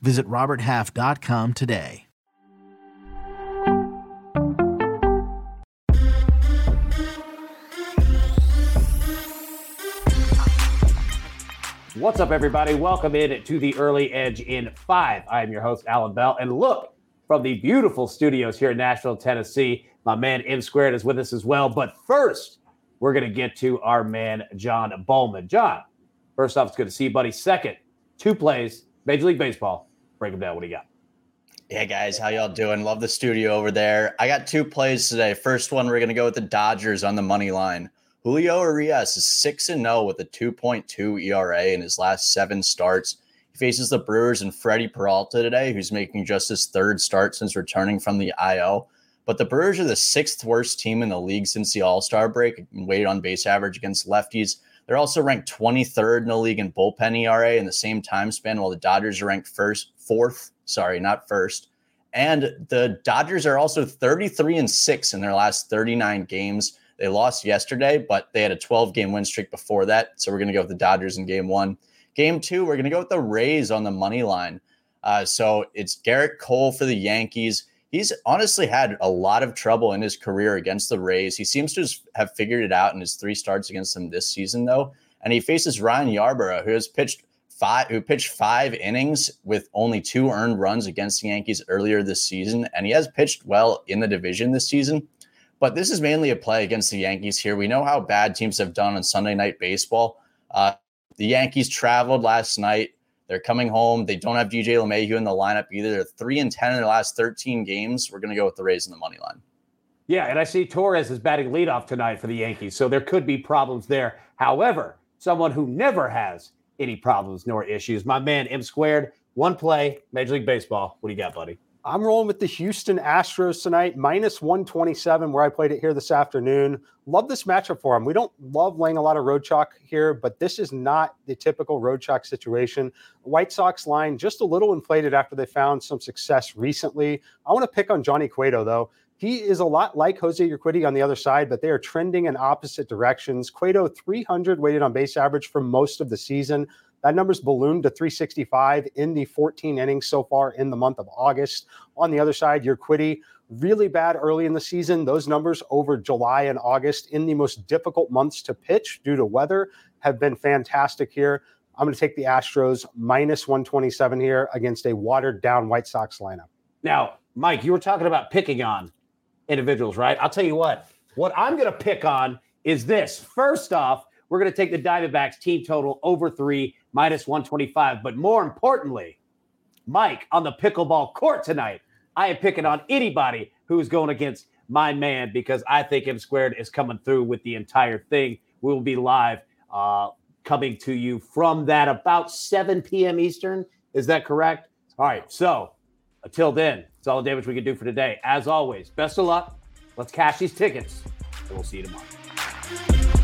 Visit RobertHalf.com today. What's up, everybody? Welcome in to the Early Edge in five. I am your host, Allan Bell. And look, from the beautiful studios here in Nashville, Tennessee, my man M Squared is with us as well. But first, we're going to get to our man, John Bowman. John, first off, it's good to see you, buddy. Second, two plays, Major League Baseball. Break them down. What do you got? Yeah, guys, how y'all doing? Love the studio over there. I got two plays today. First one, we're going to go with the Dodgers on the money line. Julio Urias is 6 and 0 with a 2.2 ERA in his last seven starts. He faces the Brewers and Freddie Peralta today, who's making just his third start since returning from the IL. But the Brewers are the sixth worst team in the league since the All Star break, and weighted on base average against lefties. They're also ranked 23rd in the league in bullpen ERA in the same time span, while the Dodgers are ranked first, fourth, sorry, not first. And the Dodgers are also 33 and 6 in their last 39 games. They lost yesterday, but they had a 12 game win streak before that. So we're going to go with the Dodgers in game one. Game two, we're going to go with the Rays on the money line. Uh, so it's Gerrit Cole for the Yankees. He's honestly had a lot of trouble in his career against the Rays. He seems to have figured it out in his three starts against them this season, though. And he faces Ryan Yarbrough, who has pitched five, who pitched five innings with only two earned runs against the Yankees earlier this season, and he has pitched well in the division this season. But this is mainly a play against the Yankees here. We know how bad teams have done on Sunday night baseball. Uh, the Yankees traveled last night. They're coming home. They don't have DJ LeMahieu in the lineup either. They're three and ten in their last 13 games. We're going to go with the Rays in the money line. Yeah, and I see Torres is batting leadoff tonight for the Yankees, so there could be problems there. However, someone who never has any problems nor issues, my man M squared, one play, Major League Baseball. What do you got, buddy? I'm rolling with the Houston Astros tonight, minus 127, where I played it here this afternoon. Love this matchup for them. We don't love laying a lot of road chalk here, but this is not the typical road chalk situation. White Sox line just a little inflated after they found some success recently. I want to pick on Johnny Cueto, though. He is a lot like Jose Urquidy on the other side, but they are trending in opposite directions. Cueto 300 weighted on base average for most of the season. That number's ballooned to 365 in the 14 innings so far in the month of August. On the other side, Urquidy, really bad early in the season. Those numbers over July and August in the most difficult months to pitch due to weather have been fantastic here. I'm going to take the Astros minus 127 here against a watered down White Sox lineup. Now, Mike, you were talking about picking on individuals, right? I'll tell you what, what I'm going to pick on is this. First off, we're going to take the Diamondbacks team total over three, minus 125. But more importantly, Mike on the pickleball court tonight. I am picking on anybody who's going against my man because I think M squared is coming through with the entire thing. We will be live uh, coming to you from that about 7 p.m. Eastern. Is that correct? All right. So until then, it's all the damage we can do for today. As always, best of luck. Let's cash these tickets, and we'll see you tomorrow.